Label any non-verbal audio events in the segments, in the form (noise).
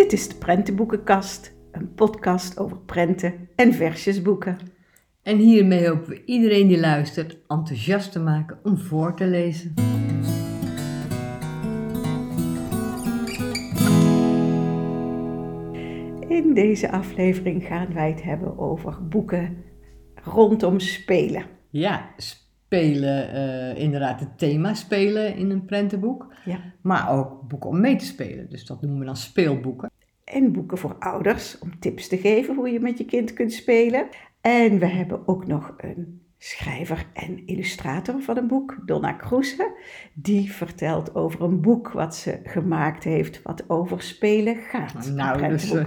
Dit is de Prentenboekenkast, een podcast over prenten en versjesboeken. En hiermee hopen we iedereen die luistert enthousiast te maken om voor te lezen. In deze aflevering gaan wij het hebben over boeken rondom spelen. Ja, spelen, eh, inderdaad het thema spelen in een prentenboek. Ja. Maar ook boeken om mee te spelen. Dus dat noemen we dan speelboeken. En boeken voor ouders om tips te geven hoe je met je kind kunt spelen. En we hebben ook nog een schrijver en illustrator van een boek, Donna Kroese. Die vertelt over een boek wat ze gemaakt heeft wat over spelen gaat. Een Nou, dus eh,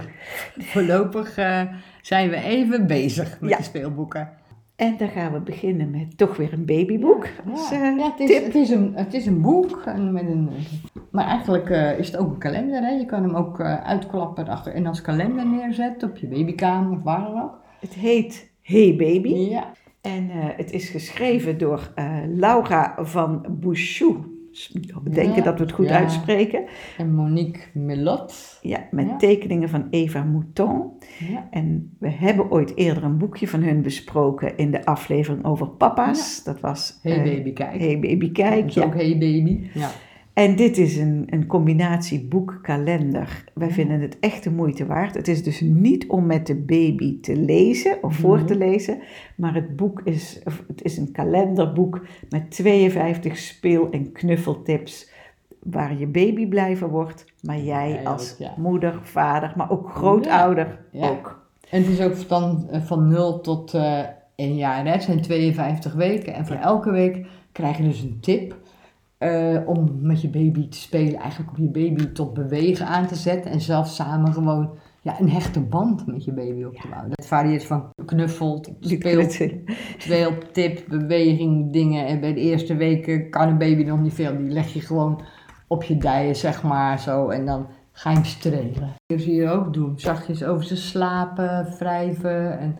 voorlopig eh, zijn we even bezig met Ja. de speelboeken. En dan gaan we beginnen met toch weer een babyboek. als, eh, ja het, is, tip. het, is een, het is een boek. En met een, maar eigenlijk eh, is het ook een kalender. Hè? Je kan hem ook eh, uitklappen achter en als kalender neerzetten op je babykamer of waar dan ook. Het heet Hey Baby. Ja. En eh, het is geschreven door eh, Laura van Bouchou. Denken Ja, dat we het goed ja. uitspreken. En Monique Melot. Ja, met Ja. tekeningen van Eva Mouton. Ja. En we hebben ooit eerder een boekje van hun besproken in de aflevering over papa's. Dat was Hey eh, baby, kijk. Hey Baby Kijk. Ja. ook Hey baby. Ja. En dit is een, een combinatie boek-kalender. Wij vinden het echt de moeite waard. Het is dus niet om met de baby te lezen of voor Mhm. te lezen, maar het boek is, of het is een kalenderboek met 52 speel- en knuffeltips waar je baby blij van wordt, maar jij als ja. moeder, vader, maar ook grootouder Ja. ook. En het is ook dan eh, van 0 tot eh 1 jaar. Hè? Het zijn 52 weken. En voor elke week krijg je dus een tip. Eh, om met je baby te spelen, eigenlijk om je baby tot bewegen aan te zetten en zelf samen gewoon ja, een hechte band met je baby op te bouwen. Dat varieert van knuffel tot speel, speeltip, beweging, dingen. En bij de eerste weken kan een baby nog niet veel. Die leg je gewoon op je dijen, zeg maar, zo. En dan ga je hem strelen. Dat zie je ook doen. Zachtjes over ze slapen, wrijven. En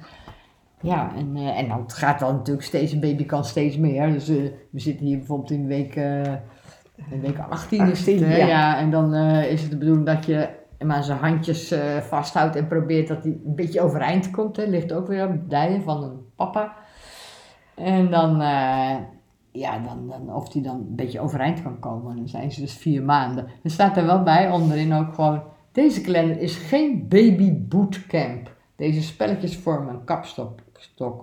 ja, en, eh, en dan het gaat dan natuurlijk steeds, een baby kan steeds meer. Dus eh, we zitten hier bijvoorbeeld in week, in week 18, is het, 18, ja. ja. En dan is het de bedoeling dat je hem aan zijn handjes vasthoudt en probeert dat hij een beetje overeind komt. Hè. Ligt ook weer op de dijen van een papa. En dan, ja, dan, dan, of hij dan een beetje overeind kan komen. Dan zijn ze dus vier maanden. Er staat er wel bij onderin ook gewoon, deze kalender is geen baby bootcamp. Deze spelletjes vormen een kapstok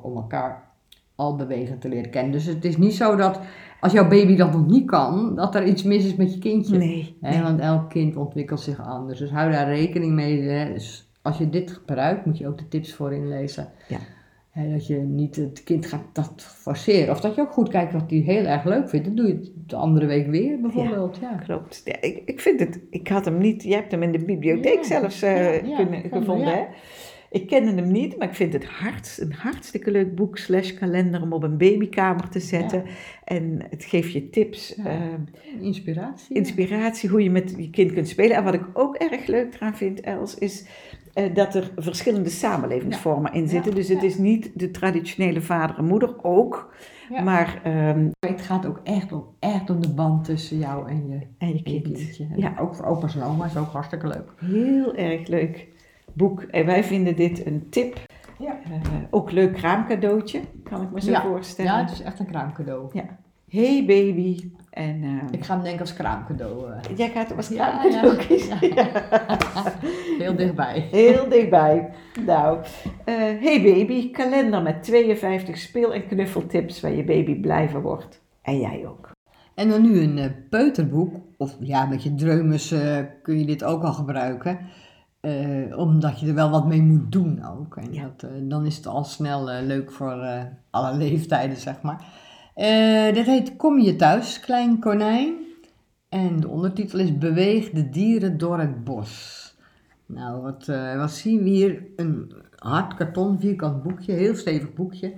om elkaar al bewegen te leren kennen. Dus het is niet zo dat als jouw baby dat nog niet kan, dat er iets mis is met je kindje. Nee, want elk kind ontwikkelt zich anders. Dus hou daar rekening mee. Hè. Dus als je dit gebruikt, moet je ook de tips voor inlezen. Ja. Dat je niet het kind gaat dat forceren. Of dat je ook goed kijkt wat hij heel erg leuk vindt. Dan doe je het de andere week weer bijvoorbeeld. Ja. Klopt. Ja, ik, ik vind het, ik had hem niet, je hebt hem in de bibliotheek Ja, zelfs eh, kunnen, gevonden. Hè? Ik kende hem niet, maar ik vind het hart, een hartstikke leuk boek slash kalender om op een babykamer te zetten. En het geeft je tips, Ja. eh, Inspiratie. inspiratie, hoe je met je kind kunt spelen. En wat ik ook erg leuk eraan vind, Els, is eh, dat er verschillende samenlevingsvormen in zitten. Dus het is niet de traditionele vader en moeder, ook. Ja. Maar, ehm, het gaat ook echt om, echt om de band tussen jou en je, en je kind. Ja. Ook voor opa's en oma's ook hartstikke leuk. Heel erg leuk boek. En wij vinden dit een tip. Ja. Eh, ook leuk kraamcadeautje, kan ik me zo Ja. voorstellen. Ja, het is echt een kraamcadeau. Hey baby. En eh, Ik ga hem denken als kraamcadeau. eh. jij gaat hem als Ja, kraamcadeau ja. kiezen. (laughs) Heel dichtbij. Heel dichtbij. Nou, hey baby, kalender met 52 speel- en knuffeltips waar je baby blij van wordt. En jij ook. En dan nu een peuterboek, of ja, met je dreumes kun je dit ook al gebruiken. Eh, omdat je er wel wat mee moet doen ook. En Ja. dat, eh, dan is het al snel eh, leuk voor alle leeftijden, zeg maar. Dat heet Kom je thuis, klein konijn. En de ondertitel is Beweeg de dieren door het bos. Nou, wat, wat zien we hier? Een hard karton, vierkant boekje, heel stevig boekje.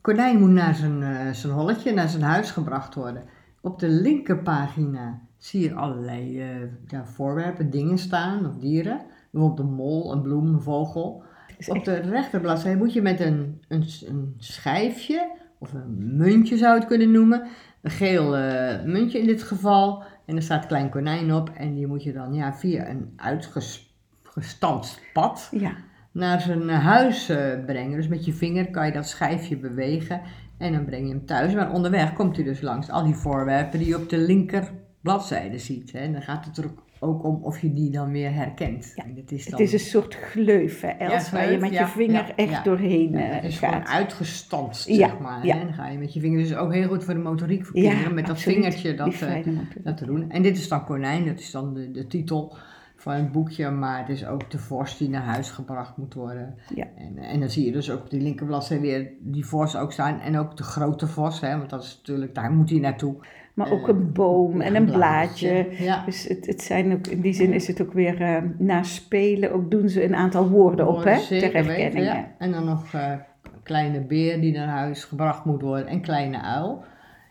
Konijn moet naar zijn, zijn holletje, naar zijn huis gebracht worden. Op de linkerpagina zie je allerlei ja, voorwerpen, dingen staan of dieren. Bijvoorbeeld een mol, een bloem, een vogel. Op de rechterbladzijde moet je met een, een, een schijfje, of een muntje zou je het kunnen noemen, een geel eh, muntje in dit geval. En er staat klein konijn op en die moet je dan ja, via een uitges uitgestanst pad Ja, naar zijn huis eh, brengen. Dus met je vinger kan je dat schijfje bewegen en dan breng je hem thuis. Maar onderweg komt hij dus langs al die voorwerpen die je op de linker bladzijde ziet. Hè. En dan gaat het er ook- om of je die dan weer herkent. Ja, En het is, het dan, is een soort gleuf, hè, Els, waar je met ja, je vinger echt doorheen eh, het is gewoon gaat. uitgestanst, zeg maar. Hè. En dan ga je met je vinger, dus ook heel goed voor de motoriek voor kinderen, met dat vingertje dat, eh, motoriek. dat te doen. En dit is dan Konijn, dat is dan de, de titel van het boekje, maar het is ook de vorst die naar huis gebracht moet worden. Ja. En, en dan zie je dus ook op die linkerbladzijde weer die vos ook staan en ook de grote vos, hè, want dat is natuurlijk, daar moet hij naartoe. Maar ook eh, een boom en een blaadje. Ja. Dus het, het zijn ook, in die zin is het ook weer eh, na spelen, ook doen ze een aantal woorden op, hè, ter herkenning. ja. En dan nog een kleine beer die naar huis gebracht moet worden en kleine uil.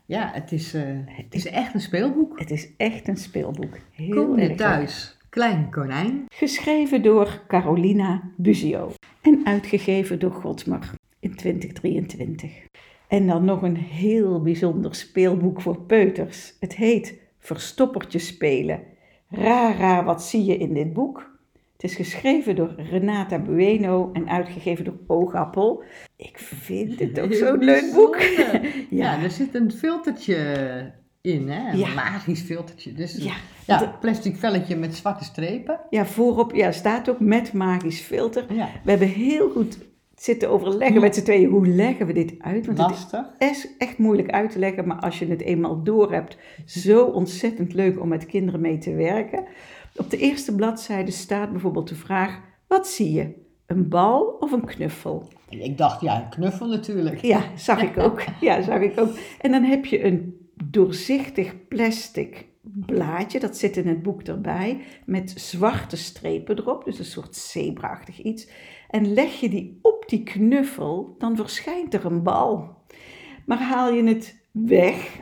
Ja, het is, het is echt een speelboek. Het is echt een speelboek. Heel Kom je thuis, klein konijn. Geschreven door Carolina Buzio en uitgegeven door Godsmar in 2023. En dan nog een heel bijzonder speelboek voor peuters. Het heet Verstoppertje spelen. Raar, raar, wat zie je in dit boek? Het is geschreven door Renata Bueno en uitgegeven door Oogappel. Ik vind het ook zo'n leuk boek. (laughs) (laughs) Ja. Ja, er zit een filtertje in, hè? Een Ja. magisch filtertje. Dus Ja, ja, een plastic velletje met zwarte strepen. Ja, voorop ja, staat ook met magisch filter. Ja, We hebben heel goed zitten overleggen met z'n tweeën. Hoe leggen we dit uit? Want het lastig. is echt moeilijk uit te leggen, maar als je het eenmaal door hebt, zo ontzettend leuk om met kinderen mee te werken. Op de eerste bladzijde staat bijvoorbeeld de vraag: wat zie je? Een bal of een knuffel? Ik dacht, ja, een knuffel natuurlijk. Ja, zag ik ook. (laughs) Ja, zag ik ook. En dan heb je een doorzichtig plastic blaadje, dat zit in het boek erbij, met zwarte strepen erop, dus een soort zebraachtig iets. En leg je die op die knuffel, dan verschijnt er een bal. Maar haal je het weg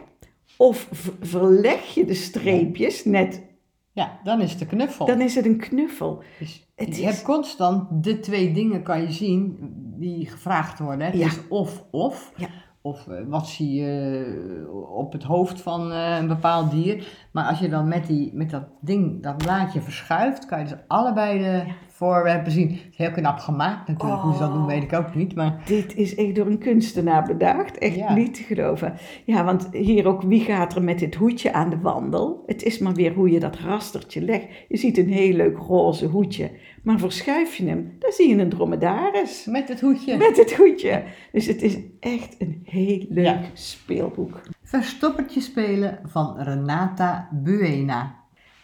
of verleg je de streepjes net, Ja, dan is het een knuffel. dan is het een knuffel. Dus Het je is- hebt constant de twee dingen kan je zien die gevraagd worden. Het Ja. is of of. Ja. Of eh, wat zie je eh, op het hoofd van eh, een bepaald dier. Maar als je dan met, die, met dat ding, dat blaadje verschuift, kan je dus allebei de voorwerpen zien. Het is heel knap gemaakt natuurlijk. Hoe ze dat doen Oh. weet ik ook niet. Maar Dit is echt door een kunstenaar bedacht. Echt Ja. niet te geloven. Ja, want hier ook, wie gaat er met dit hoedje aan de wandel? Het is maar weer hoe je dat rastertje legt. Je ziet een heel leuk roze hoedje. Maar verschuif je hem, dan zie je een dromedaris. met het hoedje. Met het hoedje. Dus het is echt een heel leuk Ja. speelboek. Verstoppertje spelen van Renata Buena.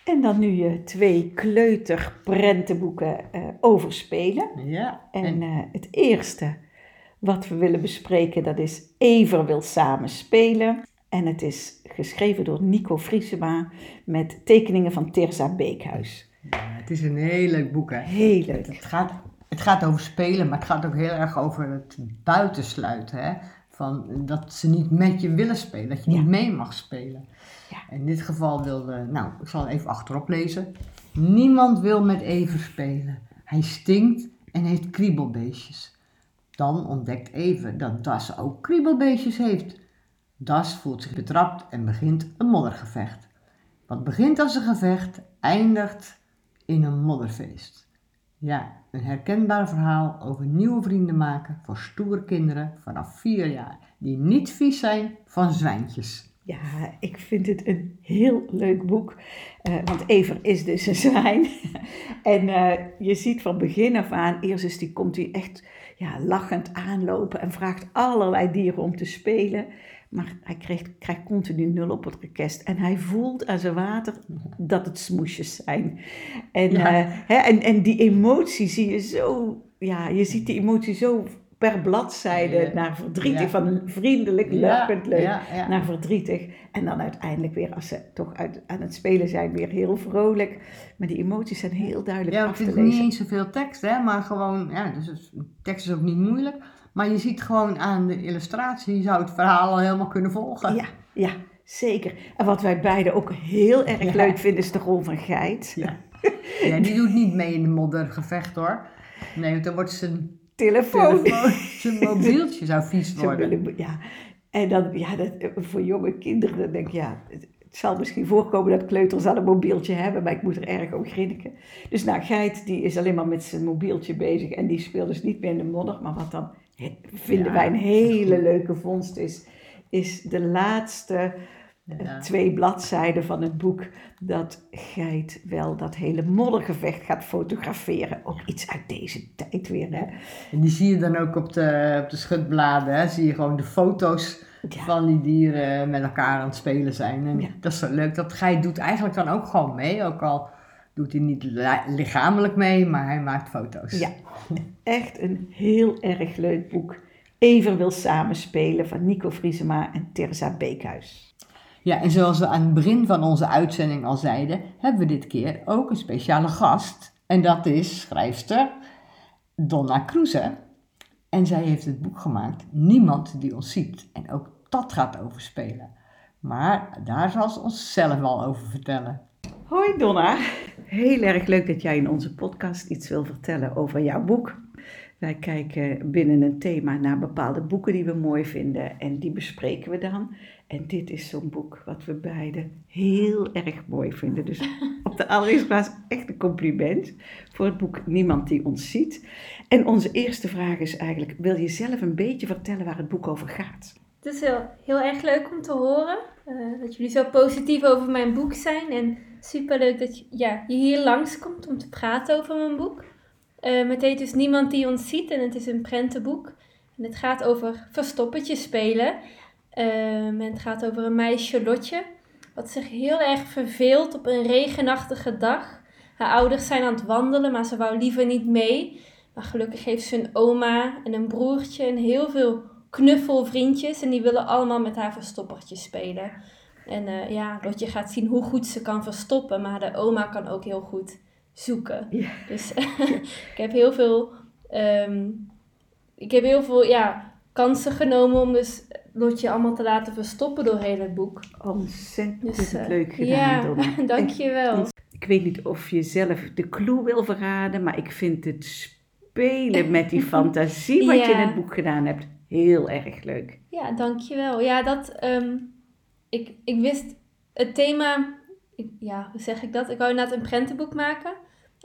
En dan nu je twee kleuterprentenboeken eh over spelen. Ja. En eh, het eerste wat we willen bespreken, dat is Ever wil samen spelen. En het is geschreven door Nico Vriesema met tekeningen van Tirza Beekhuis. Ja, het is een heel leuk boek, hè? Heel leuk. Het gaat, het gaat over spelen, maar het gaat ook heel erg over het buitensluiten. Hè? Van dat ze niet met je willen spelen, dat je Ja. niet mee mag spelen. In dit geval wilde, nou, ik zal even achterop lezen. Niemand wil met Even spelen. Hij stinkt en heeft kriebelbeestjes. Dan ontdekt Even dat Das ook kriebelbeestjes heeft. Das voelt zich betrapt en begint een moddergevecht. Wat begint als een gevecht, eindigt in een modderfeest. Ja, een herkenbaar verhaal over nieuwe vrienden maken voor stoere kinderen vanaf vier jaar, die niet vies zijn van zwijntjes. Ja, ik vind het een heel leuk boek. Eh, want Ever is dus een zwijn. en eh, je ziet van begin af aan, eerst is die, komt hij echt ja, lachend aanlopen en vraagt allerlei dieren om te spelen. Maar hij krijgt, krijgt continu nul op het rekest. En hij voelt aan zijn water dat het smoesjes zijn. En, Ja. eh, hè, en, en die emotie zie je zo, ja, je ziet die emotie zo per bladzijde Ja. naar verdrietig, Ja. van vriendelijk, lachend, leuk Ja, ja. naar verdrietig. En dan uiteindelijk weer, als ze toch uit, aan het spelen zijn, weer heel vrolijk. Maar die emoties zijn heel duidelijk Ja, af want te het is niet lezen. eens zoveel tekst, hè, maar gewoon, ja, dus het- tekst is ook niet moeilijk. Maar je ziet gewoon aan de illustratie, je zou het verhaal al helemaal kunnen volgen. Ja, ja, zeker. En wat wij beiden ook heel erg Ja. leuk vinden, is de rol van Geit. Ja. (laughs) ja, die doet niet mee in de moddergevecht hoor. Nee, want dan wordt zijn, Telefoon. telefoon, zijn mobieltje zou vies worden. ja. En dan, ja, dat, voor jonge kinderen, dan denk ik, ja, het- Het zal misschien voorkomen dat kleuters al een mobieltje hebben, maar ik moet er erg om grinniken. Dus nou, Geit die is alleen maar met zijn mobieltje bezig en die speelt dus niet meer in de modder. Maar wat dan vinden Ja, wij een hele leuke vondst is, is de laatste Ja. twee bladzijden van het boek dat Geit wel dat hele moddergevecht gaat fotograferen. Ook iets uit deze tijd weer, hè? En die zie je dan ook op de, op de schutbladen. Hè? Zie je gewoon de foto's Ja. van die dieren met elkaar aan het spelen zijn. En Ja. dat is zo leuk. Dat Geit doet eigenlijk dan ook gewoon mee. Ook al doet hij niet li- lichamelijk mee, maar hij maakt foto's. Ja, echt een heel erg leuk boek. Even wil samenspelen van Nico Vriesema en Teresa Beekhuis. Ja, en zoals we aan het begin van onze uitzending al zeiden, hebben we dit keer ook een speciale gast. En dat is schrijfster Donna Kroeze. En zij heeft het boek gemaakt Niemand die ons ziet. En ook dat gaat over spelen. Maar daar zal ze ons zelf wel over vertellen. Hoi Donna. Heel erg leuk dat jij in onze podcast iets wil vertellen over jouw boek. Wij kijken binnen een thema naar bepaalde boeken die we mooi vinden en die bespreken we dan. En dit is zo'n boek wat we beiden heel erg mooi vinden. Dus op de allereerste plaats echt een compliment voor het boek Niemand die ons ziet. En onze eerste vraag is eigenlijk, wil je zelf een beetje vertellen waar het boek over gaat? Het is heel, heel erg leuk om te horen eh, dat jullie zo positief over mijn boek zijn. En superleuk dat je, ja, je hier langskomt om te praten over mijn boek. Eh, het heet dus Niemand die ons ziet en het is een prentenboek. En het gaat over verstoppertje spelen. Ehm, en het gaat over een meisje, Lotje, wat zich heel erg verveelt op een regenachtige dag. Haar ouders zijn aan het wandelen, maar ze wou liever niet mee. Maar gelukkig heeft ze een oma en een broertje en heel veel knuffelvriendjes. En die willen allemaal met haar verstoppertje spelen. En eh, ja, Lotje gaat zien hoe goed ze kan verstoppen. Maar de oma kan ook heel goed zoeken. Ja. Dus (laughs) (laughs) ik heb heel veel... ehm, ik heb heel veel ja, kansen genomen om dus Lotje allemaal te laten verstoppen door heel het boek. Ontzettend Dus, eh, leuk gedaan, ja, (laughs) dankjewel. Ik weet niet of je zelf de clue wil verraden, maar ik vind het spelen met die fantasie wat je in het boek gedaan hebt heel erg leuk. Ja, dankjewel. Ja, dat, ehm, ik, ik wist het thema, ik, ja, hoe zeg ik dat? Ik wou inderdaad een prentenboek maken.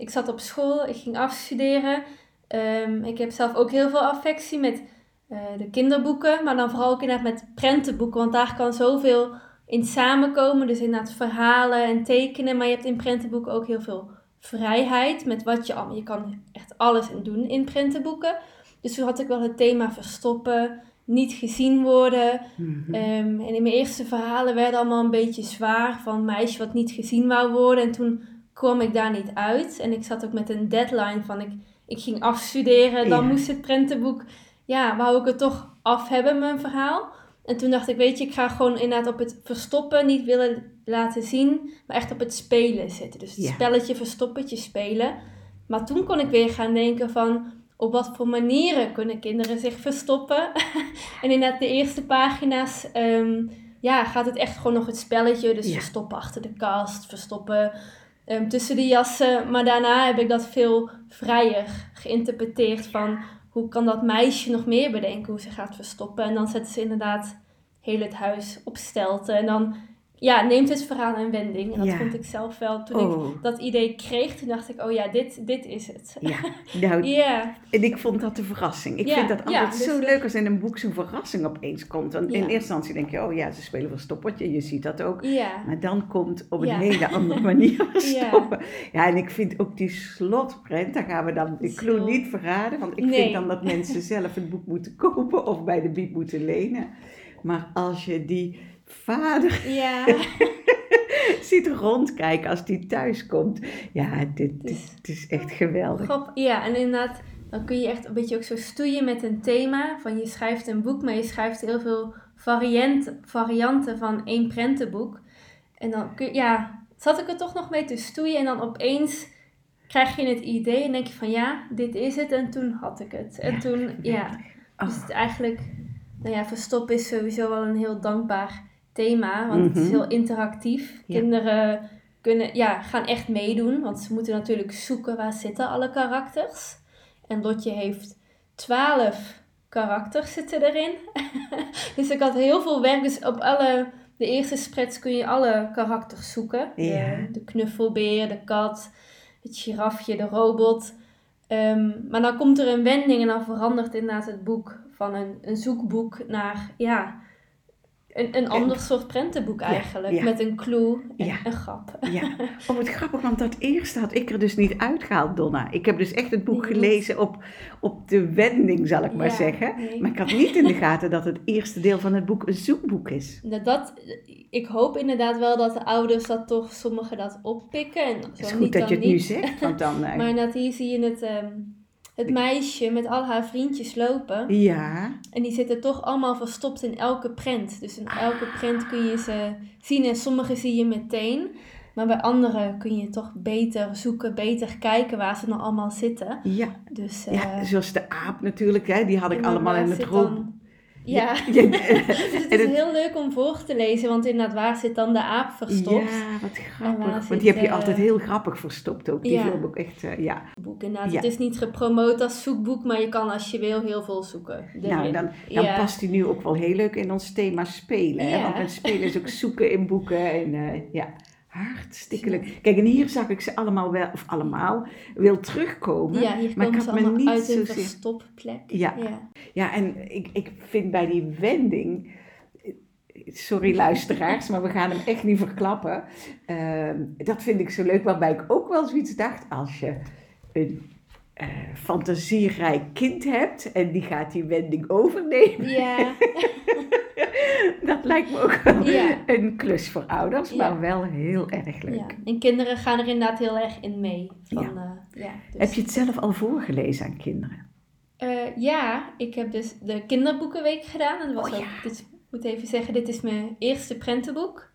Ik zat op school, ik ging afstuderen. Ehm, ik heb zelf ook heel veel affectie met eh, de kinderboeken, maar dan vooral ook inderdaad met prentenboeken, want daar kan zoveel in samenkomen. Dus inderdaad verhalen en tekenen, maar je hebt in prentenboeken ook heel veel vrijheid met wat je allemaal, je kan echt alles in doen in prentenboeken. Dus toen had ik wel het thema verstoppen, niet gezien worden. Mhm. Ehm, en in mijn eerste verhalen werden allemaal een beetje zwaar van meisje wat niet gezien wou worden. En toen kwam ik daar niet uit. En ik zat ook met een deadline van ik, ik ging afstuderen. Dan Ja. moest het prentenboek, ja, wou ik het toch af hebben, mijn verhaal. En toen dacht ik, weet je, ik ga gewoon inderdaad op het verstoppen niet willen laten zien, maar echt op het spelen zitten. Dus het Ja. spelletje verstoppertje spelen. Maar toen kon ik weer gaan denken van, op wat voor manieren kunnen kinderen zich verstoppen? (laughs) en inderdaad, de eerste pagina's ehm, ja, gaat het echt gewoon nog het spelletje. Dus Ja. verstoppen achter de kast, verstoppen ehm, tussen de jassen. Maar daarna heb ik dat veel vrijer geïnterpreteerd van hoe kan dat meisje nog meer bedenken hoe ze gaat verstoppen. En dan zetten ze inderdaad heel het huis op stelte. En dan ja, neemt het verhaal een wending. En dat Ja. vond ik zelf wel. Toen Oh. ik dat idee kreeg, toen dacht ik, oh ja, dit, dit is het. Ja, (laughs) nou, Ja, en ik vond dat een verrassing. Ik vind dat altijd dus zo leuk als in een boek zo'n verrassing opeens komt. Want in eerste instantie denk je, oh ja, ze spelen verstoppertje, je ziet dat ook. ja. Maar dan komt op een hele andere manier (laughs) verstoppen. Ja. en ik vind ook die slotprent, daar gaan we dan de clue niet verraden. Want ik Nee. vind dan dat mensen (laughs) zelf het boek moeten kopen of bij de bieb moeten lenen. Maar als je die vader Ja, (laughs) ziet rondkijken als die thuis komt. Ja, dit, dit, dit is echt geweldig. grap. Ja, en inderdaad, dan kun je echt een beetje ook zo stoeien met een thema. Van je schrijft een boek, maar je schrijft heel veel varianten, varianten van één prentenboek. En dan kun je, ja, zat ik er toch nog mee te stoeien. En dan opeens krijg je het idee en denk je van ja, dit is het. En toen had ik het. En Ja, toen, ja. Oh. Dus het eigenlijk, nou ja, verstoppen is sowieso wel een heel dankbaar thema. Want het is Mhm. heel interactief. Ja. Kinderen kunnen, ja, gaan echt meedoen. Want ze moeten natuurlijk zoeken waar zitten alle karakters. En Lotje heeft twaalf karakters zitten erin. (laughs) dus ik had heel veel werk. Dus op alle de eerste spreads kun je alle karakters zoeken. Ja. De, de knuffelbeer, de kat, het girafje, de robot. Ehm, maar dan komt er een wending en dan verandert inderdaad het boek van een, een zoekboek naar ja, een, een ander soort prentenboek eigenlijk. ja. Met een clue en Ja. een grap. Ja, (laughs) oh wat grappig, want dat eerste had ik er dus niet uitgehaald, Donna. Ik heb dus echt het boek Nee, gelezen op, op de wending, zal ik maar zeggen. nee. Maar ik had niet in de gaten dat het eerste deel van het boek een zoekboek is. Nou, dat, ik hoop inderdaad wel dat de ouders dat toch sommigen dat oppikken. En Het is goed niet dat je het nu zegt, want dan... (laughs) eh, Maar inderdaad, hier zie je het, ehm, het meisje met al haar vriendjes lopen. ja, En die zitten toch allemaal verstopt in elke prent. Dus in elke prent kun je ze zien. En sommige zie je meteen. Maar bij andere kun je toch beter zoeken, beter kijken waar ze nou allemaal zitten. ja, Dus, eh, ja, zoals de aap natuurlijk, hè, die had ik allemaal in het rood... Ja, (laughs) Ja, dus het is het- heel leuk om voor te lezen. Want inderdaad, waar zit dan de aap verstopt? Ja, wat grappig. Want die heb je eh, altijd heel grappig verstopt ook. Die ja. film ook echt, eh, ja. boek. Inderdaad, Ja. het is niet gepromoot als zoekboek, maar je kan als je wil heel veel zoeken. Nou, dan, dan past die nu ook wel heel leuk in ons thema spelen. Hè? Want met spelen is ook zoeken in boeken. En eh, ja, hartstikke leuk. Kijk, en hier zag ik ze allemaal wel, of allemaal, wil terugkomen. Ja, hier maar ik had me niet uit zozeer- verstopplek. Ja. ja. Ja, en ik, ik vind bij die wending... Sorry luisteraars, maar we gaan hem echt niet verklappen. Ehm, dat vind ik zo leuk, waarbij ik ook wel zoiets dacht. Als je een eh, fantasierijk kind hebt en die gaat die wending overnemen. Ja, (laughs) Dat lijkt me ook wel Ja. een klus voor ouders, Ja. maar wel heel erg leuk. ja. En kinderen gaan er inderdaad heel erg in mee. Van, ja. ja, dus- Heb je het zelf al voorgelezen aan kinderen? Eh, ja, ik heb dus de kinderboekenweek gedaan. En dat was Oh, ook, dit, ik moet even zeggen, dit is mijn eerste prentenboek.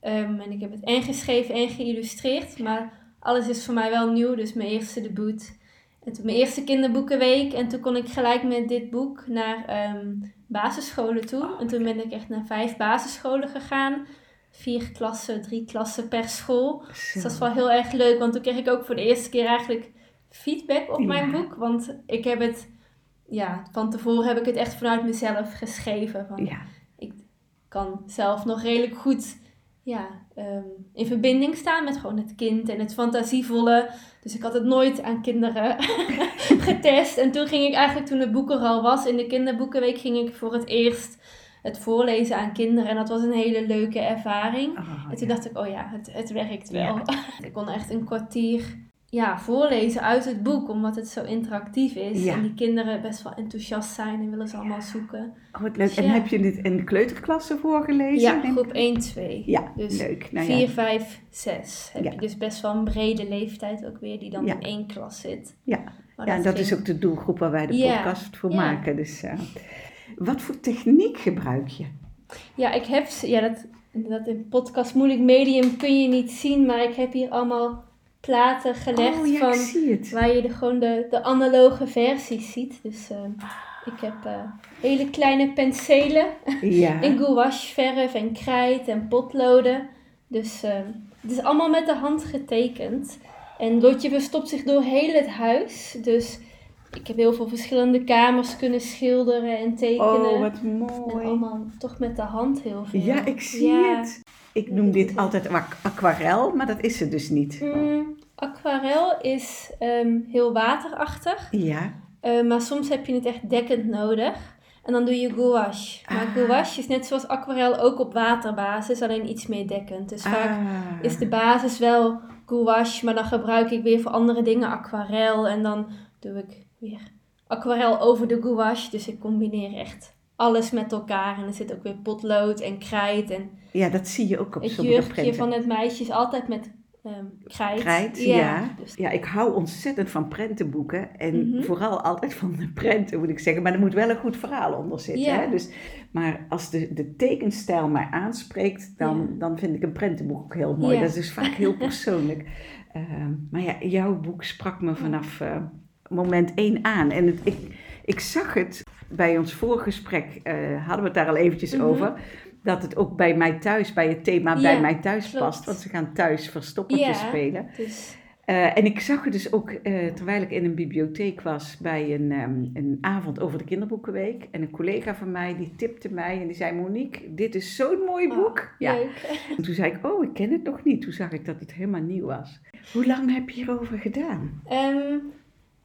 Ehm, en ik heb het en geschreven en geïllustreerd. Maar alles is voor mij wel nieuw, dus mijn eerste debuut. En toen mijn eerste kinderboekenweek. En toen kon ik gelijk met dit boek naar ehm, basisscholen toe. En toen ben ik echt naar vijf basisscholen gegaan. Vier klassen, drie klassen per school. Zo. Dus dat is wel heel erg leuk, want toen kreeg ik ook voor de eerste keer eigenlijk feedback op mijn boek. Want ik heb het, ja, van tevoren heb ik het echt vanuit mezelf geschreven. Van, Ja, Ik kan zelf nog redelijk goed ja, ehm, in verbinding staan met gewoon het kind en het fantasievolle. Dus ik had het nooit aan kinderen (laughs) getest. En toen ging ik eigenlijk, toen het boek er al was, in de kinderboekenweek ging ik voor het eerst het voorlezen aan kinderen. En dat was een hele leuke ervaring. Oh, En toen ja. dacht ik, oh ja, het, het werkt wel. Ja. (laughs) ik kon echt een kwartier ja, voorlezen uit het boek, omdat het zo interactief is. Ja. En die kinderen best wel enthousiast zijn en willen ze allemaal zoeken. Oh, wat leuk. En Ja. heb je dit in de kleuterklasse voorgelezen? Ja, groep 1, 2. Ja, Dus leuk. Nou 4, ja. 5, 6. Heb je dus best wel een brede leeftijd ook weer, die dan in één klas zit. Ja. Maar ja, en dat is ook de doelgroep waar wij de podcast voor maken. Dus, eh, wat voor techniek gebruik je? Ja, ik heb, ja, dat, dat in podcast moeilijk medium kun je niet zien, maar ik heb hier allemaal platen gelegd oh ja, van ik zie het. waar je de, gewoon de, de analoge versies ziet. Dus eh, ik heb eh, hele kleine penselen (laughs) Ja. in gouache, verf en krijt en potloden. Dus eh, het is allemaal met de hand getekend. En Lotje verstopt zich door heel het huis. Dus ik heb heel veel verschillende kamers kunnen schilderen en tekenen. Oh, wat En mooi. allemaal toch met de hand heel veel. Ja, ik zie Ja. het. Ik noem dit altijd aqu- aquarel, maar dat is het dus niet. Mm, aquarel is ehm, heel waterachtig. Ja. Eh, maar soms heb je het echt dekkend nodig. En dan doe je gouache. Maar Ah. gouache is net zoals aquarel ook op waterbasis, alleen iets meer dekkend. Dus vaak Ah. is de basis wel gouache, maar dan gebruik ik weer voor andere dingen aquarel. En dan doe ik weer aquarel over de gouache. Dus ik combineer echt alles met elkaar. En er zit ook weer potlood en krijt. En Ja, dat zie je ook op het sommige jurkje prenten. van het meisje is altijd met ehm, krijt. Krijt, ja. Dus, Ja, ik hou ontzettend van prentenboeken. En Mhm. vooral altijd van de prenten, moet ik zeggen. Maar er moet wel een goed verhaal onder zitten. Ja. Hè? Dus, maar als de, de tekenstijl mij aanspreekt, dan, Ja. dan vind ik een prentenboek ook heel mooi. Ja. Dat is dus vaak heel persoonlijk. (laughs) Ehm, maar ja, jouw boek sprak me vanaf eh, moment één aan. En het, ik, ik zag het bij ons voorgesprek, eh, hadden we het daar al eventjes Mhm. over. Dat het ook bij mij thuis, bij het thema bij mij thuis klopt. past. Want ze gaan thuis verstoppertjes Ja. spelen. dus Eh, en ik zag het dus ook eh, terwijl ik in een bibliotheek was bij een, ehm, een avond over de kinderboekenweek. En een collega van mij die tipte mij en die zei: Monique, dit is zo'n mooi Oh, boek. ja. Leuk. En toen zei ik: Oh, ik ken het nog niet. Toen zag ik dat het helemaal nieuw was. Hoe lang heb je hierover gedaan? Ehm,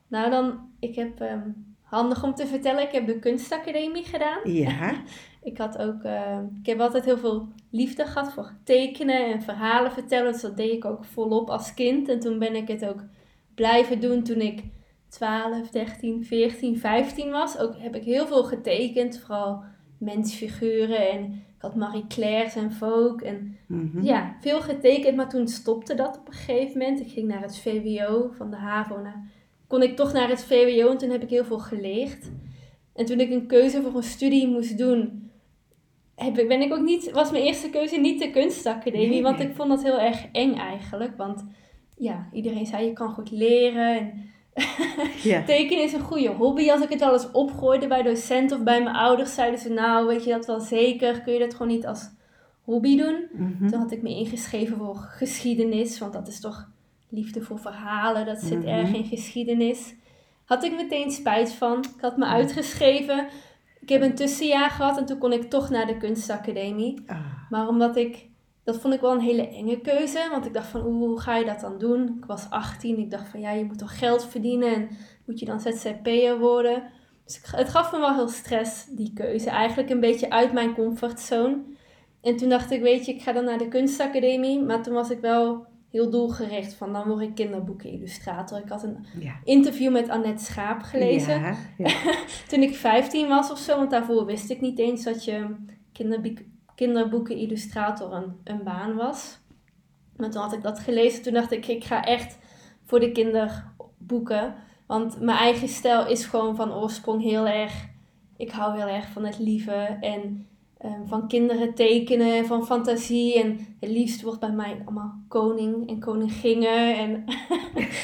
nou dan, ik heb, ehm, handig om te vertellen, ik heb de kunstacademie gedaan. Ja. (laughs) Ik had ook, ehm, ik heb altijd heel veel liefde gehad voor tekenen en verhalen vertellen. Dus dat deed ik ook volop als kind. En toen ben ik het ook blijven doen toen ik 12, 13, 14, 15 was. Ook heb ik heel veel getekend, vooral mensfiguren en ik had Marie Claire's en Vogue en Mhm. ja, veel getekend, maar toen stopte dat op een gegeven moment. Ik ging naar het VWO, van de HAVO naar... Kon ik toch naar het VWO en toen heb ik heel veel geleerd. En toen ik een keuze voor een studie moest doen, heb ik, ben ik ook niet, was mijn eerste keuze niet de kunstacademie. Nee. Want ik vond dat heel erg eng eigenlijk. Want ja, iedereen zei je kan goed leren. En (laughs) Ja. tekenen is een goede hobby. Als ik het wel eens opgooide bij docenten of bij mijn ouders, zeiden ze nou, weet je dat wel zeker? Kun je dat gewoon niet als hobby doen? Mhm. Toen had ik me ingeschreven voor geschiedenis, want dat is toch liefde voor verhalen, dat zit Mhm. erg in geschiedenis. Had ik meteen spijt van. Ik had me uitgeschreven. Ik heb een tussenjaar gehad en toen kon ik toch naar de kunstacademie. Ah. Maar omdat ik, dat vond ik wel een hele enge keuze, want ik dacht van oeh, hoe ga je dat dan doen? Ik was 18, ik dacht van ja, je moet toch geld verdienen en moet je dan ZZP'er worden? Dus ik- het gaf me wel heel stress, die keuze. Eigenlijk een beetje uit mijn comfortzone. En toen dacht ik, weet je, ik ga dan naar de kunstacademie. Maar toen was ik wel heel doelgericht van, dan word ik kinderboekenillustrator. Ik had een Ja. interview met Annette Schaap gelezen. Ja, ja. (laughs) Toen ik 15 was of zo, want daarvoor wist ik niet eens dat je kinderboek, kinderboekenillustrator een, een baan was. Maar toen had ik dat gelezen, toen dacht ik, ik ga echt voor de kinderboeken. Want mijn eigen stijl is gewoon van oorsprong heel erg, ik hou heel erg van het lieve en ehm, van kinderen tekenen, van fantasie. En het liefst wordt bij mij allemaal koning en koninginnen en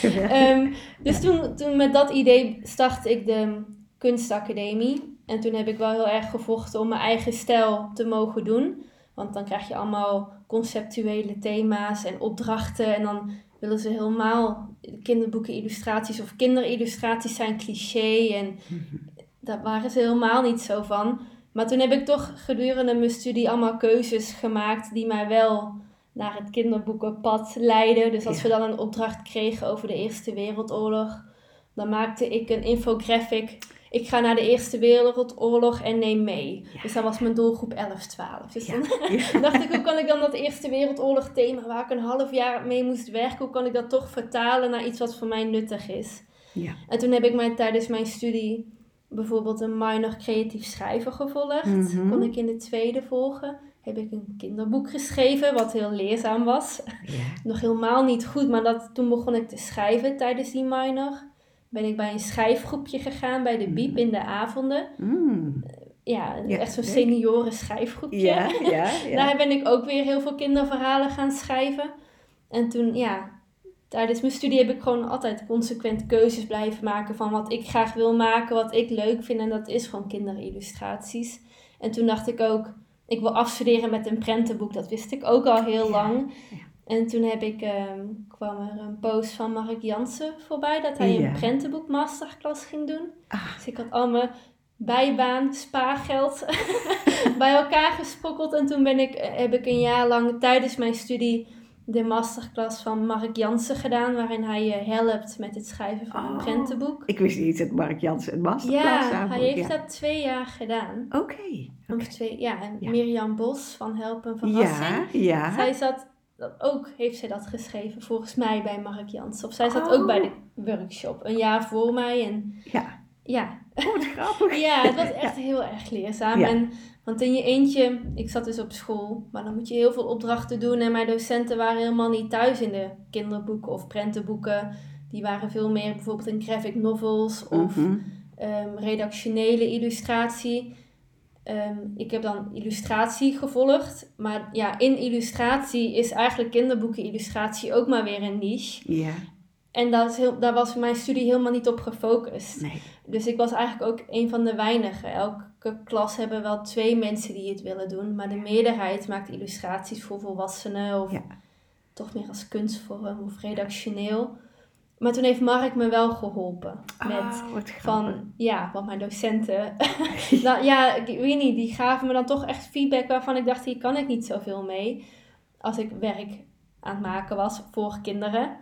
(laughs) Ehm, dus toen, toen met dat idee startte ik de kunstacademie. En toen heb ik wel heel erg gevochten om mijn eigen stijl te mogen doen. Want dan krijg je allemaal conceptuele thema's en opdrachten. En dan willen ze helemaal kinderboeken illustraties of kinderillustraties zijn cliché. En (laughs) daar waren ze helemaal niet zo van. Maar toen heb ik toch gedurende mijn studie allemaal keuzes gemaakt die mij wel naar het kinderboekenpad leiden. Dus als Ja. we dan een opdracht kregen over de Eerste Wereldoorlog, dan maakte ik een infographic. Ik ga naar de Eerste Wereldoorlog en neem mee. Ja. Dus dat was mijn doelgroep 11, 12. Dus Ja. dan dacht ik, hoe kan ik dan dat Eerste Wereldoorlog thema waar ik een half jaar mee moest werken, hoe kan ik dat toch vertalen naar iets wat voor mij nuttig is? Ja. En toen heb ik mij tijdens mijn studie bijvoorbeeld een minor creatief schrijven gevolgd. Mhm. Kon ik in de tweede volgen. Heb ik een kinderboek geschreven, wat heel leerzaam was. Ja. (laughs) Nog helemaal niet goed, maar dat, toen begon ik te schrijven tijdens die minor. Ben ik bij een schrijfgroepje gegaan bij de Biep in de avonden. Mm. Ja, Ja, echt zo'n senioren schrijfgroepje. Ja, ja, (laughs) ja. Daar ben ik ook weer heel veel kinderverhalen gaan schrijven. En toen, ja, tijdens mijn studie heb ik gewoon altijd consequent keuzes blijven maken van wat ik graag wil maken, wat ik leuk vind. En dat is gewoon kinderillustraties. En toen dacht ik ook, ik wil afstuderen met een prentenboek. Dat wist ik ook al heel Ja, lang. ja. En toen heb ik, ehm, kwam er een post van Mark Jansen voorbij dat hij Ja. een prentenboek masterclass ging doen. Ah. Dus ik had al mijn bijbaan, spaargeld (laughs) bij elkaar gesprokkeld. En toen ben ik, eh, heb ik een jaar lang tijdens mijn studie de masterclass van Mark Jansen gedaan. Waarin hij je helpt met het schrijven van een Oh. prentenboek. Ik wist niet dat Mark Jansen een masterclass Ja, hij heeft ja. dat twee jaar gedaan. Oké. Of twee, ja, en Ja. Mirjam Bos van Helpen Verrassing. Ja, ja. Zij zat, dat ook heeft zij dat geschreven, volgens mij bij Mark Jansen. Of zij zat Oh. ook bij de workshop, een jaar voor mij. En Ja. ja, Oh, wat grappig. (laughs) ja het was (laughs) echt heel erg leerzaam. En, want in je eentje, ik zat dus op school, maar dan moet je heel veel opdrachten doen. En mijn docenten waren helemaal niet thuis in de kinderboeken of prentenboeken. Die waren veel meer bijvoorbeeld in graphic novels of Mhm. ehm, redactionele illustratie. Ehm, ik heb dan illustratie gevolgd. Maar ja, in illustratie is eigenlijk kinderboekenillustratie ook maar weer een niche. Ja, En dat is heel, daar was mijn studie helemaal niet op gefocust. nee. Dus ik was eigenlijk ook een van de weinigen. Elke klas hebben wel twee mensen die het willen doen. Maar de meerderheid maakt illustraties voor volwassenen. Of Ja. toch meer als kunstvorm of redactioneel. Maar toen heeft Mark me wel geholpen. Met Ah, wat grappig. van, ja, want mijn docenten, (laughs) (laughs) nou, ja, ik weet niet, die gaven me dan toch echt feedback waarvan ik dacht, hier kan ik niet zoveel mee. Als ik werk aan het maken was voor kinderen.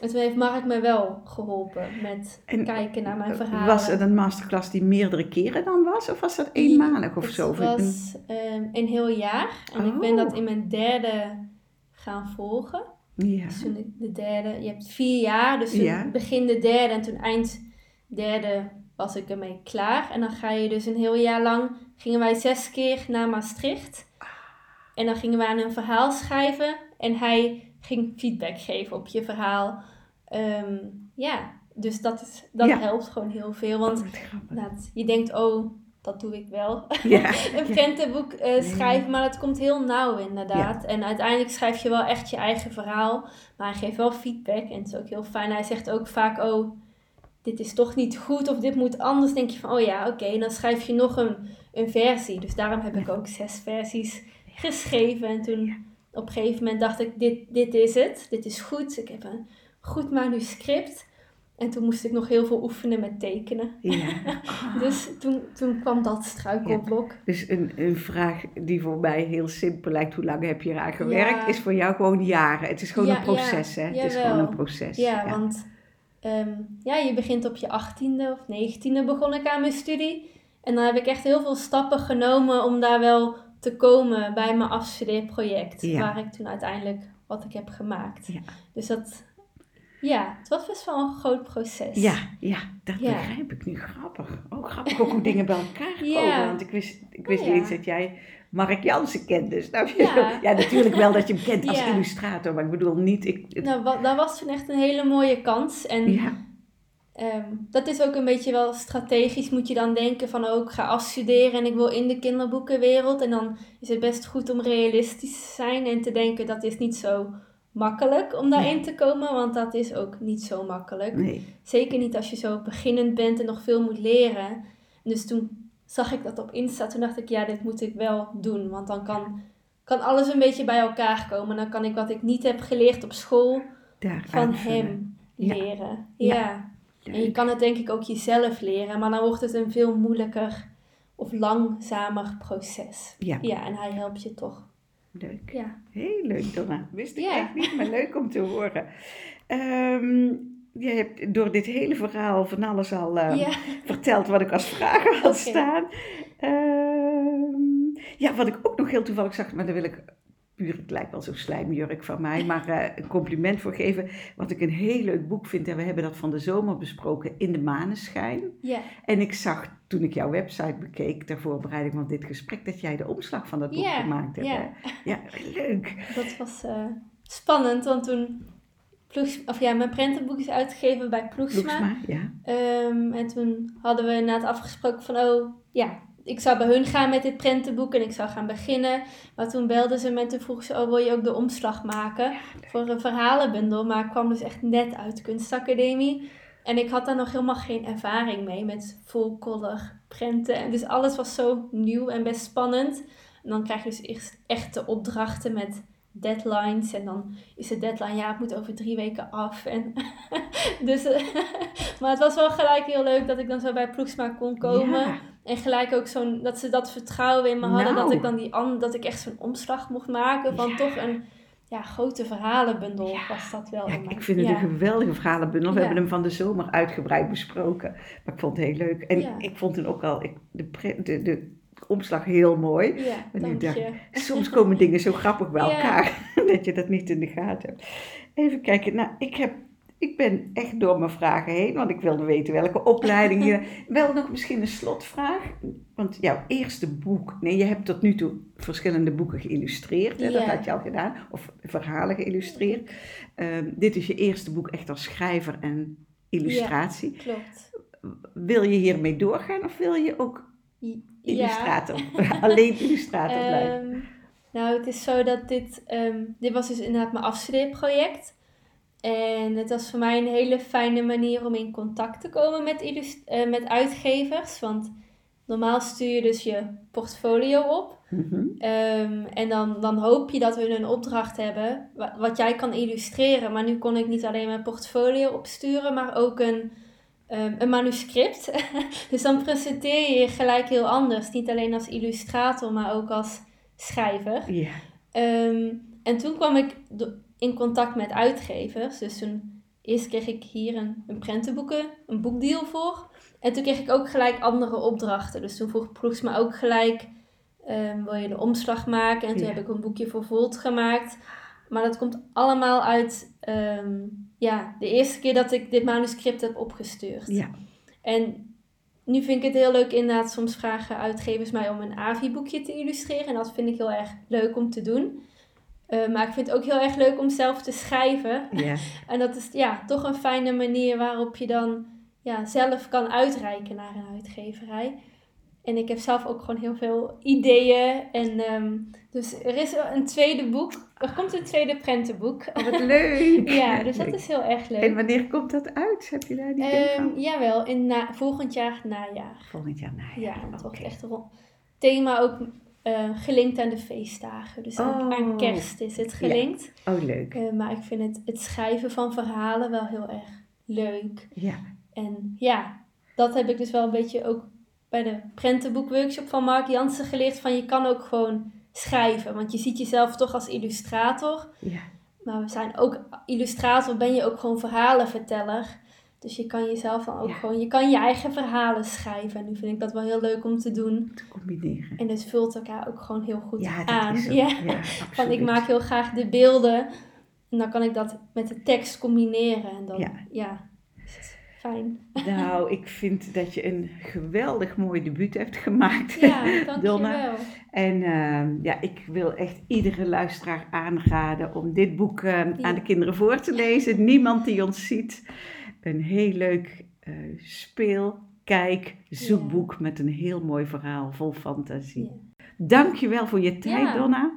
En toen heeft Mark me wel geholpen met En kijken naar mijn verhalen. Was het een masterclass die meerdere keren dan was? Of was dat eenmalig of het zo? Of was ehm, een heel jaar. En ik ben dat Oh. in mijn derde gaan volgen. ja. Dus toen de derde, je hebt vier jaar, dus toen Ja. begin de derde en toen eind derde was ik ermee klaar. En dan ga je dus een heel jaar lang, gingen wij zes keer naar Maastricht. En dan gingen we aan een verhaal schrijven en hij ging feedback geven op je verhaal. Ehm, ja, dus dat, is, dat Ja. helpt gewoon heel veel. Want het- je denkt, oh, dat doe ik wel. (laughs) Ja. (laughs) een prentenboek eh, schrijven, maar dat komt heel nauw inderdaad. En uiteindelijk schrijf je wel echt je eigen verhaal, maar hij geeft wel feedback en het is ook heel fijn. Hij zegt ook vaak, oh, dit is toch niet goed of dit moet anders. denk je van, oh ja, oké, en dan schrijf je nog een, een versie. Dus daarom heb ik ook zes versies geschreven. En toen op een gegeven moment dacht ik, dit, dit is het, dit is goed. Ik heb een goed manuscript. En toen moest ik nog heel veel oefenen met tekenen. Ja. Ah. (laughs) Dus toen, toen kwam dat struikelblok. Dus een, een vraag die voor mij heel simpel lijkt, hoe lang heb je eraan gewerkt, Ja. is voor jou gewoon jaren. Het is gewoon Ja, een proces, ja. hè? Het is gewoon een proces. Ja, want ehm, ja, je begint op je achttiende of negentiende begon ik aan mijn studie. En dan heb ik echt heel veel stappen genomen om daar wel te komen bij mijn afstudeerproject. Ja. Waar ik toen uiteindelijk wat ik heb gemaakt. Ja. Dus dat, ja, het was best wel een groot proces. Ja, ja, dat Ja. begrijp ik nu. Grappig. Oh, grappig ook hoe dingen bij elkaar (laughs) komen. Want ik wist, ik wist Oh, niet eens dat jij Mark Jansen kende. Snap je? Ja. ja, natuurlijk wel dat je hem kent als illustrator. Maar ik bedoel niet... Ik, het- Nou, dat was toen echt een hele mooie kans. En Ehm, dat is ook een beetje wel strategisch, moet je dan denken van ook ga afstuderen en ik wil in de kinderboekenwereld. En dan is het best goed om realistisch te zijn en te denken dat is niet zo makkelijk om daarin te komen, want dat is ook niet zo makkelijk. nee. Zeker niet als je zo beginnend bent en nog veel moet leren. Dus toen zag ik dat op Insta, toen dacht ik ja, dit moet ik wel doen, want dan kan, kan alles een beetje bij elkaar komen. Dan kan ik wat ik niet heb geleerd op school Daar van aanvullen. hem Ja. leren. Ja. ja. En je kan het denk ik ook jezelf leren, maar dan wordt het een veel moeilijker of langzamer proces. Ja, Ja, en hij helpt je toch. leuk. Ja. Heel leuk, Donna. Wist ik Ja. echt niet, maar leuk om te horen. Ehm, je hebt door dit hele verhaal van alles al eh, Ja. verteld wat ik als vragen had staan. Ehm, ja, wat ik ook nog heel toevallig zag, maar daar wil ik puur, het lijkt wel zo'n slijmjurk van mij, maar eh, een compliment voor geven. Wat ik een heel leuk boek vind, en we hebben dat van de zomer besproken, In de Maneschijn. Ja. En ik zag toen ik jouw website bekeek, ter voorbereiding van dit gesprek, dat jij de omslag van dat boek Ja, gemaakt hebt. ja. ja, leuk. Dat was eh, spannend, want toen... Ploegs, of ja, mijn prentenboek is uitgegeven bij Ploegsma. Loeksma, ja. Ehm, en toen hadden we inderdaad afgesproken van, oh ja, ik zou bij hun gaan met dit prentenboek en ik zou gaan beginnen. Maar toen belden ze me en toen vroegen ze, oh wil je ook de omslag maken voor een verhalenbundel. Maar ik kwam dus echt net uit de kunstacademie. En ik had daar nog helemaal geen ervaring mee met full color prenten. En dus alles was zo nieuw en best spannend. En dan krijg je dus eerst echte opdrachten met deadlines. En dan is de deadline, ja, het moet over drie weken af. En (laughs) dus, (laughs) maar het was wel gelijk heel leuk dat ik dan zo bij Ploegsma kon komen. Ja, En gelijk ook zo'n, dat ze dat vertrouwen in me hadden. Nou. Dat ik dan die an, dat ik echt zo'n omslag mocht maken van Ja. toch een ja, grote verhalenbundel Ja. was dat wel. Ja, ik vind het een geweldige verhalenbundel. We hebben hem van de zomer uitgebreid besproken. Maar ik vond het heel leuk. En ik vond het ook al, ik, de, de, de omslag heel mooi. Ja, dank dacht, je. Soms komen dingen zo grappig bij (laughs) elkaar. (laughs) Dat je dat niet in de gaten hebt. Even kijken. Nou, ik, heb, ik ben echt door mijn vragen heen. Want ik wilde weten welke opleiding je... (laughs) Wel nog misschien een slotvraag. Want jouw eerste boek... Nee, je hebt tot nu toe verschillende boeken geïllustreerd. Hè? Dat Ja. had je al gedaan. Of verhalen geïllustreerd. Ehm, dit is je eerste boek echt als schrijver en illustratie. Klopt. Wil je hiermee doorgaan of wil je ook illustrator? (laughs) Alleen illustrator blijven? Ehm, nou, het is zo dat dit, ehm, dit was dus inderdaad mijn afstudeerproject. En het was voor mij een hele fijne manier om in contact te komen met, eh, met uitgevers. Want normaal stuur je dus je portfolio op. Mhm. Ehm, en dan, dan hoop je dat we een opdracht hebben wa- wat jij kan illustreren. Maar nu kon ik niet alleen mijn portfolio opsturen, maar ook een, ehm, een manuscript. (laughs) dus dan presenteer je je gelijk heel anders. Niet alleen als illustrator, maar ook als schrijver. Ja. Ehm, en toen kwam ik in contact met uitgevers. Dus toen eerst kreeg ik hier een, een prentenboeken, een boekdeal voor. En toen kreeg ik ook gelijk andere opdrachten. Dus toen vroeg vroeg ze me ook gelijk, ehm, wil je de omslag maken? En toen Ja. heb ik een boekje voor Volt gemaakt. Maar dat komt allemaal uit ehm, ja, de eerste keer dat ik dit manuscript heb opgestuurd. Ja. En nu vind ik het heel leuk, inderdaad, soms vragen uitgevers mij om een AVI-boekje te illustreren. En dat vind ik heel erg leuk om te doen. Eh, maar ik vind het ook heel erg leuk om zelf te schrijven. (laughs) En dat is ja, toch een fijne manier waarop je dan ja, zelf kan uitreiken naar een uitgeverij. En ik heb zelf ook gewoon heel veel ideeën. En ehm, dus er is een tweede boek. Er komt een tweede prentenboek. Oh, wat leuk. (laughs) ja, dus dat Leuk. is heel erg leuk. En wanneer komt dat uit? Heb je daar niet Ehm, van? jawel, in na, volgend jaar najaar. Volgend jaar najaar. Ja, het wordt echt een thema ook eh, gelinkt aan de feestdagen. Dus aan, Oh. aan kerst is het gelinkt. Oh, leuk. Eh, maar ik vind het, het schrijven van verhalen wel heel erg leuk. Ja. En ja, dat heb ik dus wel een beetje ook bij de prentenboekworkshop van Mark Jansen geleerd. Van je kan ook gewoon schrijven. Want je ziet jezelf toch als illustrator. Ja. Maar we zijn ook illustrator, ben je ook gewoon verhalenverteller. Dus je kan jezelf dan ook Ja. gewoon, je kan je eigen verhalen schrijven. En nu vind ik dat wel heel leuk om te doen. Te combineren. En het vult elkaar ook gewoon heel goed Ja, dat aan. is. (laughs) Ja. Ja, Van ik maak heel graag de beelden. En dan kan ik dat met de tekst combineren. En dan, Ja. ja, is het fijn. Nou, (laughs) ik vind dat je een geweldig mooi debuut hebt gemaakt. Ja, (laughs) Donna. En ehm, ja, ik wil echt iedere luisteraar aanraden om dit boek eh, aan de kinderen voor te lezen. Niemand die ons ziet. Een heel leuk eh, speel, kijk, zoekboek met een heel mooi verhaal vol fantasie. Ja. Dank je wel voor je tijd, Ja. Donna.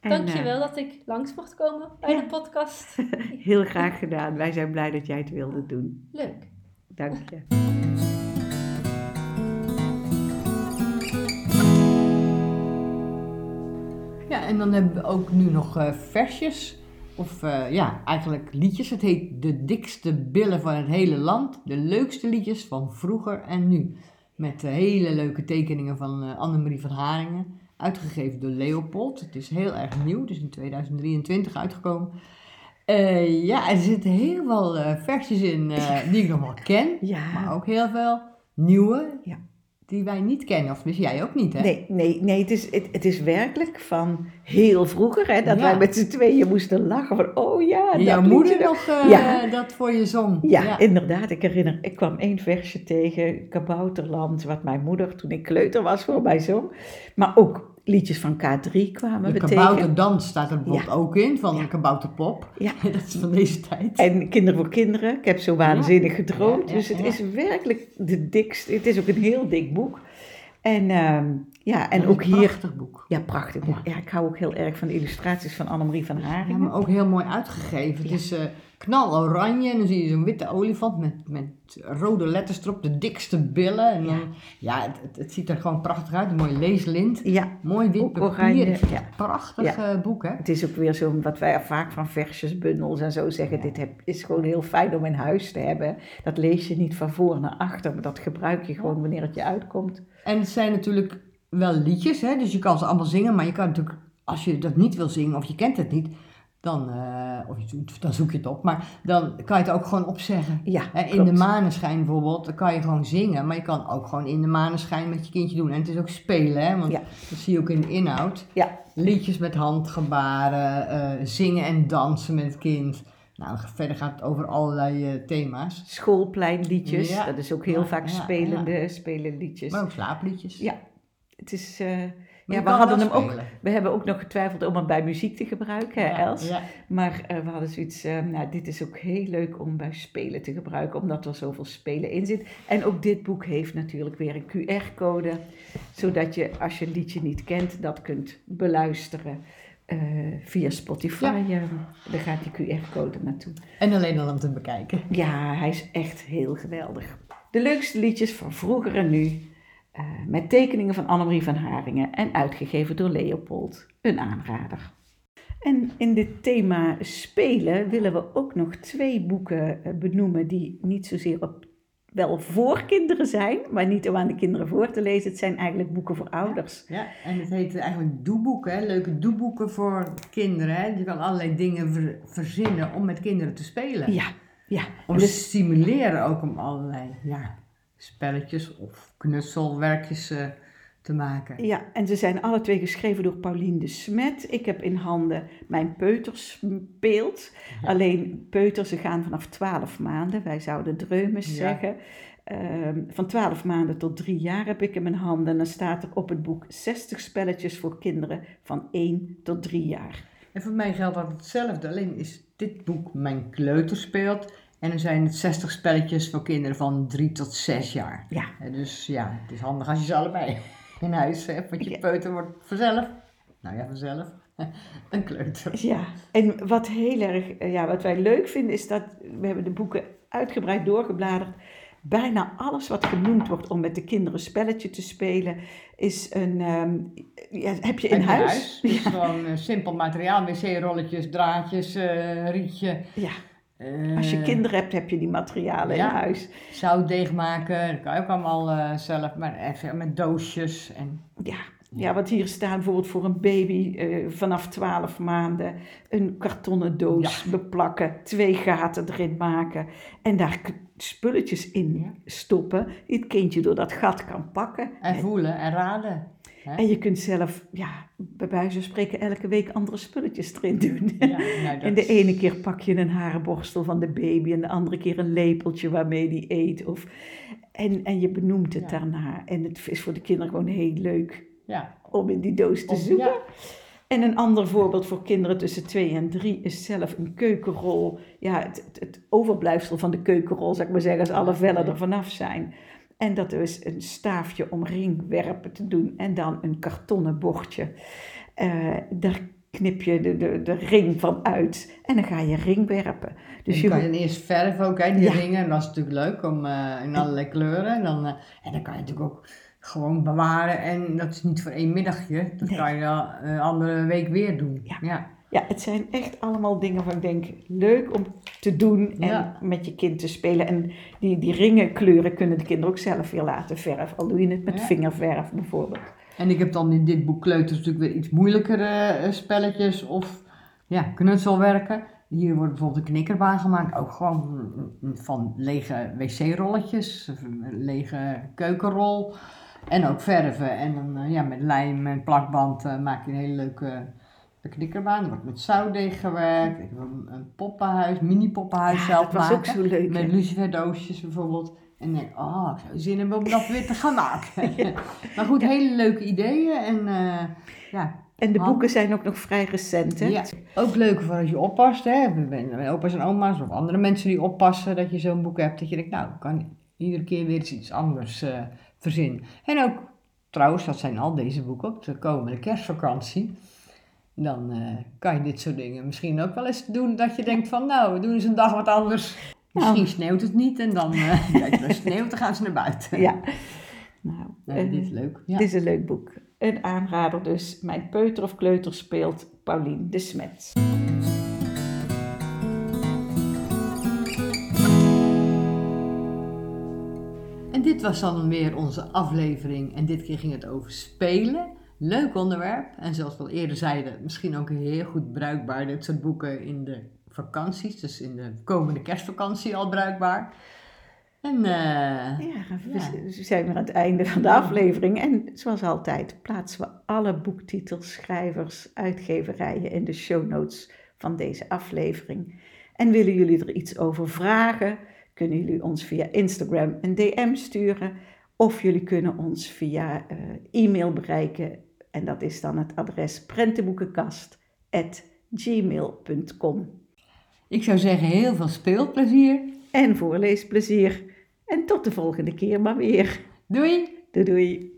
En, Dankjewel eh, dat ik langs mocht komen bij Ja. de podcast. (laughs) heel graag gedaan. Wij zijn blij dat jij het wilde doen. Leuk. Dank je. Ja, en dan hebben we ook nu nog eh, versjes. Of eh, ja, eigenlijk liedjes. Het heet De dikste billen van het hele land. De leukste liedjes van vroeger en nu. Met eh, hele leuke tekeningen van eh, Annemarie van Haringen. Uitgegeven door Leopold. Het is heel erg nieuw. Is in 2023 uitgekomen. Ja, er zitten heel veel versjes in die ik nog wel ken. Ja. Maar ook heel veel nieuwe Ja. Die wij niet kennen. Of tenminste, jij ook niet, hè? Nee, nee, nee het, is, het, het is werkelijk van heel vroeger, hè, dat Ja. wij met z'n tweeën moesten lachen van, oh ja, dat Jouw moeder nog. nog eh, Ja. dat voor je zong. Ja, inderdaad. Ik herinner, ik kwam één versje tegen, Kabouterland, wat mijn moeder toen ik kleuter was voor mij zong. Maar ook liedjes van K3 kwamen De kabouterdans staat er bijvoorbeeld Ja. ook in, van Ja. de kabouterpop. Ja. (laughs) dat is van deze tijd. En Kinderen voor Kinderen. Ik heb zo waanzinnig Ja. gedroomd. Ja, ja, dus het ja. is werkelijk de dikste. Het is ook een heel dik boek. En ehm, ja, en ook een hier... prachtig boek. Ja, prachtig boek. Ja, ik hou ook heel erg van de illustraties van Annemarie van Ja, Haringen. maar ook heel mooi uitgegeven. Het Ja. Knaloranje en dan zie je zo'n witte olifant met, met rode letters erop, de dikste billen. En dan, ja, het, het, het ziet er gewoon prachtig uit, een mooi leeslint. Ja, Mooi wit papier. oranje. Ja. Prachtig eh, boek, hè? Het is ook weer zo'n, wat wij vaak van versjesbundels en zo zeggen, dit heb, is gewoon heel fijn om in huis te hebben. Dat lees je niet van voor naar achter, maar dat gebruik je gewoon wanneer het je uitkomt. En het zijn natuurlijk wel liedjes, hè? dus je kan ze allemaal zingen, maar je kan natuurlijk, als je dat niet wil zingen of je kent het niet, dan, eh, of je, dan zoek je het op, maar dan kan je het ook gewoon opzeggen. Ja, in de maneschijn bijvoorbeeld, dan kan je gewoon zingen, maar je kan ook gewoon in de maneschijn met je kindje doen. En het is ook spelen, hè? want Ja. dat zie je ook in de inhoud. Ja. Liedjes met handgebaren, eh, zingen en dansen met het kind. Nou, verder gaat het over allerlei eh, thema's, Schoolpleinliedjes, Ja. dat is ook heel vaak spelende, spelende liedjes. maar ook slaapliedjes. Ja, het is... ja, we hadden hem ook, we hebben ook nog getwijfeld om hem bij muziek te gebruiken, hè, Els? ja. Maar eh, we hadden zoiets, eh, nou, dit is ook heel leuk om bij spelen te gebruiken, omdat er zoveel spelen in zit. En ook dit boek heeft natuurlijk weer een QR-code, zodat je, als je een liedje niet kent, dat kunt beluisteren eh, via Spotify. Ja. daar gaat die QR-code naartoe. En alleen al om te bekijken. Ja, hij is echt heel geweldig. De leukste liedjes van vroeger en nu. Eh, met tekeningen van Annemarie van Haringen en uitgegeven door Leopold. Een aanrader. En in dit thema spelen willen we ook nog twee boeken eh, benoemen die niet zozeer op, wel voor kinderen zijn, maar niet om aan de kinderen voor te lezen. Het zijn eigenlijk boeken voor ouders. Ja, en het heet eigenlijk doeboeken, leuke doeboeken voor kinderen. Hè? Je kan allerlei dingen ver- verzinnen om met kinderen te spelen. Ja, ja. Om En te dus- stimuleren ook om allerlei ja, spelletjes of knutselwerkjes eh, te maken. Ja, en ze zijn alle twee geschreven door Paulien de Smet. Ik heb in handen Mijn Peuters speelt. Alleen peuters, ze gaan vanaf 12 maanden. Wij zouden dreumes Ja. zeggen. Ehm, van 12 maanden tot 3 jaar heb ik in mijn handen. En dan staat er op het boek 60 spelletjes voor kinderen van 1 tot 3 jaar. En voor mij geldt dat hetzelfde, alleen is dit boek Mijn Kleuter speelt. En er zijn het 60 spelletjes voor kinderen van 3 tot 6 jaar. Ja, En dus ja, het is handig als je ze allebei (laughs) in huis hebt, want je Ja. peuter wordt vanzelf, nou ja, vanzelf, (laughs) een kleuter. ja. En wat heel erg, eh, ja, wat wij leuk vinden is dat we hebben de boeken uitgebreid doorgebladerd. Bijna alles wat genoemd wordt om met de kinderen spelletje te spelen, is een, ehm, ja, heb je in Heb je huis. Dus gewoon eh, simpel materiaal, wc-rolletjes, draadjes, eh, rietje. Ja, als je eh, kinderen hebt, heb je die materialen ja. in huis. Zoutdeeg maken, dat kan je ook allemaal eh, zelf, maar even met doosjes en Ja. ja, want hier staan bijvoorbeeld voor een baby eh, vanaf 12 maanden een kartonnen doos beplakken, twee gaten erin maken en daar spulletjes in stoppen, die het kindje door dat gat kan pakken. en voelen en raden. Hè? En je kunt zelf, ja, bij wijze van spreken, elke week andere spulletjes erin doen. Ja, nou, (laughs) En de is- ene keer pak je een harenborstel van de baby en de andere keer een lepeltje waarmee die eet. Of, en, en je benoemt het Ja. daarna. En het is voor de kinderen gewoon heel leuk Ja, om in die doos te Om- zoeken. En een ander voorbeeld voor kinderen tussen 2 en 3 is zelf een keukenrol. Ja, het, het, het overblijfsel van de keukenrol, zou ik maar zeggen, als alle vellen er vanaf zijn. En dat is een staafje om ringwerpen te doen en dan een kartonnen bordje. Eh, daar knip je de, de, de ring van uit en dan ga je ringwerpen. Dus Dus je je kan je eerst verven ook, hè, die Ja. ringen. En dat is natuurlijk leuk om eh, in allerlei kleuren. En dan, eh, en dan kan je natuurlijk ook gewoon bewaren. En dat is niet voor één middagje. Dat Nee. kan je een andere week weer doen. Ja. ja. Ja, het zijn echt allemaal dingen van ik denk leuk om te doen en Ja. met je kind te spelen. En die, die ringenkleuren kunnen de kinderen ook zelf weer laten verven. Al doe je het met Ja. vingerverf bijvoorbeeld. En ik heb dan in dit boek Kleuters natuurlijk weer iets moeilijkere eh, spelletjes of ja, knutselwerken. Hier wordt bijvoorbeeld een knikkerbaan gemaakt, ook gewoon mm, van lege wc-rolletjes, lege keukenrol. En ook verven. En dan eh, ja, met lijm en plakband eh, maak je een hele leuke eh, knikkerbaan. Er wordt met zoutdeeg gewerkt. Ik wil een, een poppenhuis, mini-poppenhuis Ja, zelf maken. ook zo leuk. Met luciferdoosjes bijvoorbeeld. En denk, oh, ik zou zin hebben om dat weer te gaan maken. (laughs) (laughs) maar goed, hele leuke ideeën. En eh, ja, En de hand- boeken zijn ook nog vrij recent. Hè? ja, ook leuk voor als je oppast. Hè. Bij opa's en oma's of andere mensen die oppassen. Dat je zo'n boek hebt. Dat je denkt, nou, ik kan iedere keer weer eens iets anders eh, verzinnen. En ook, trouwens, dat zijn al deze boeken op de komende kerstvakantie. Dan eh, kan je dit soort dingen misschien ook wel eens doen. Dat je denkt van, nou, we doen eens een dag wat anders. Misschien sneeuwt het niet en dan, eh ja, (laughs) als het sneeuwt, dan gaan ze naar buiten. Ja. Nou, eh, dit is leuk. Ja. Dit is een leuk boek. Een aanrader dus. Mijn peuter of kleuter speelt Paulien de Smet. En dit was dan weer onze aflevering. En dit keer ging het over spelen. Leuk onderwerp. En zoals we al eerder zeiden, misschien ook heel goed bruikbaar. Dit soort boeken in de vakanties. Dus in de komende kerstvakantie al bruikbaar. En eh, Ja, we Ja. zijn weer aan het einde van de aflevering. En zoals altijd plaatsen we alle boektitels, schrijvers, uitgeverijen in de show notes van deze aflevering. En willen jullie er iets over vragen, kunnen jullie ons via Instagram een DM sturen. Of jullie kunnen ons via eh, e-mail bereiken. En dat is dan het adres prentenboekenkast.gmail.com. ik zou zeggen, heel veel speelplezier. En voorleesplezier. En tot de volgende keer maar weer. Doei! Doei doei.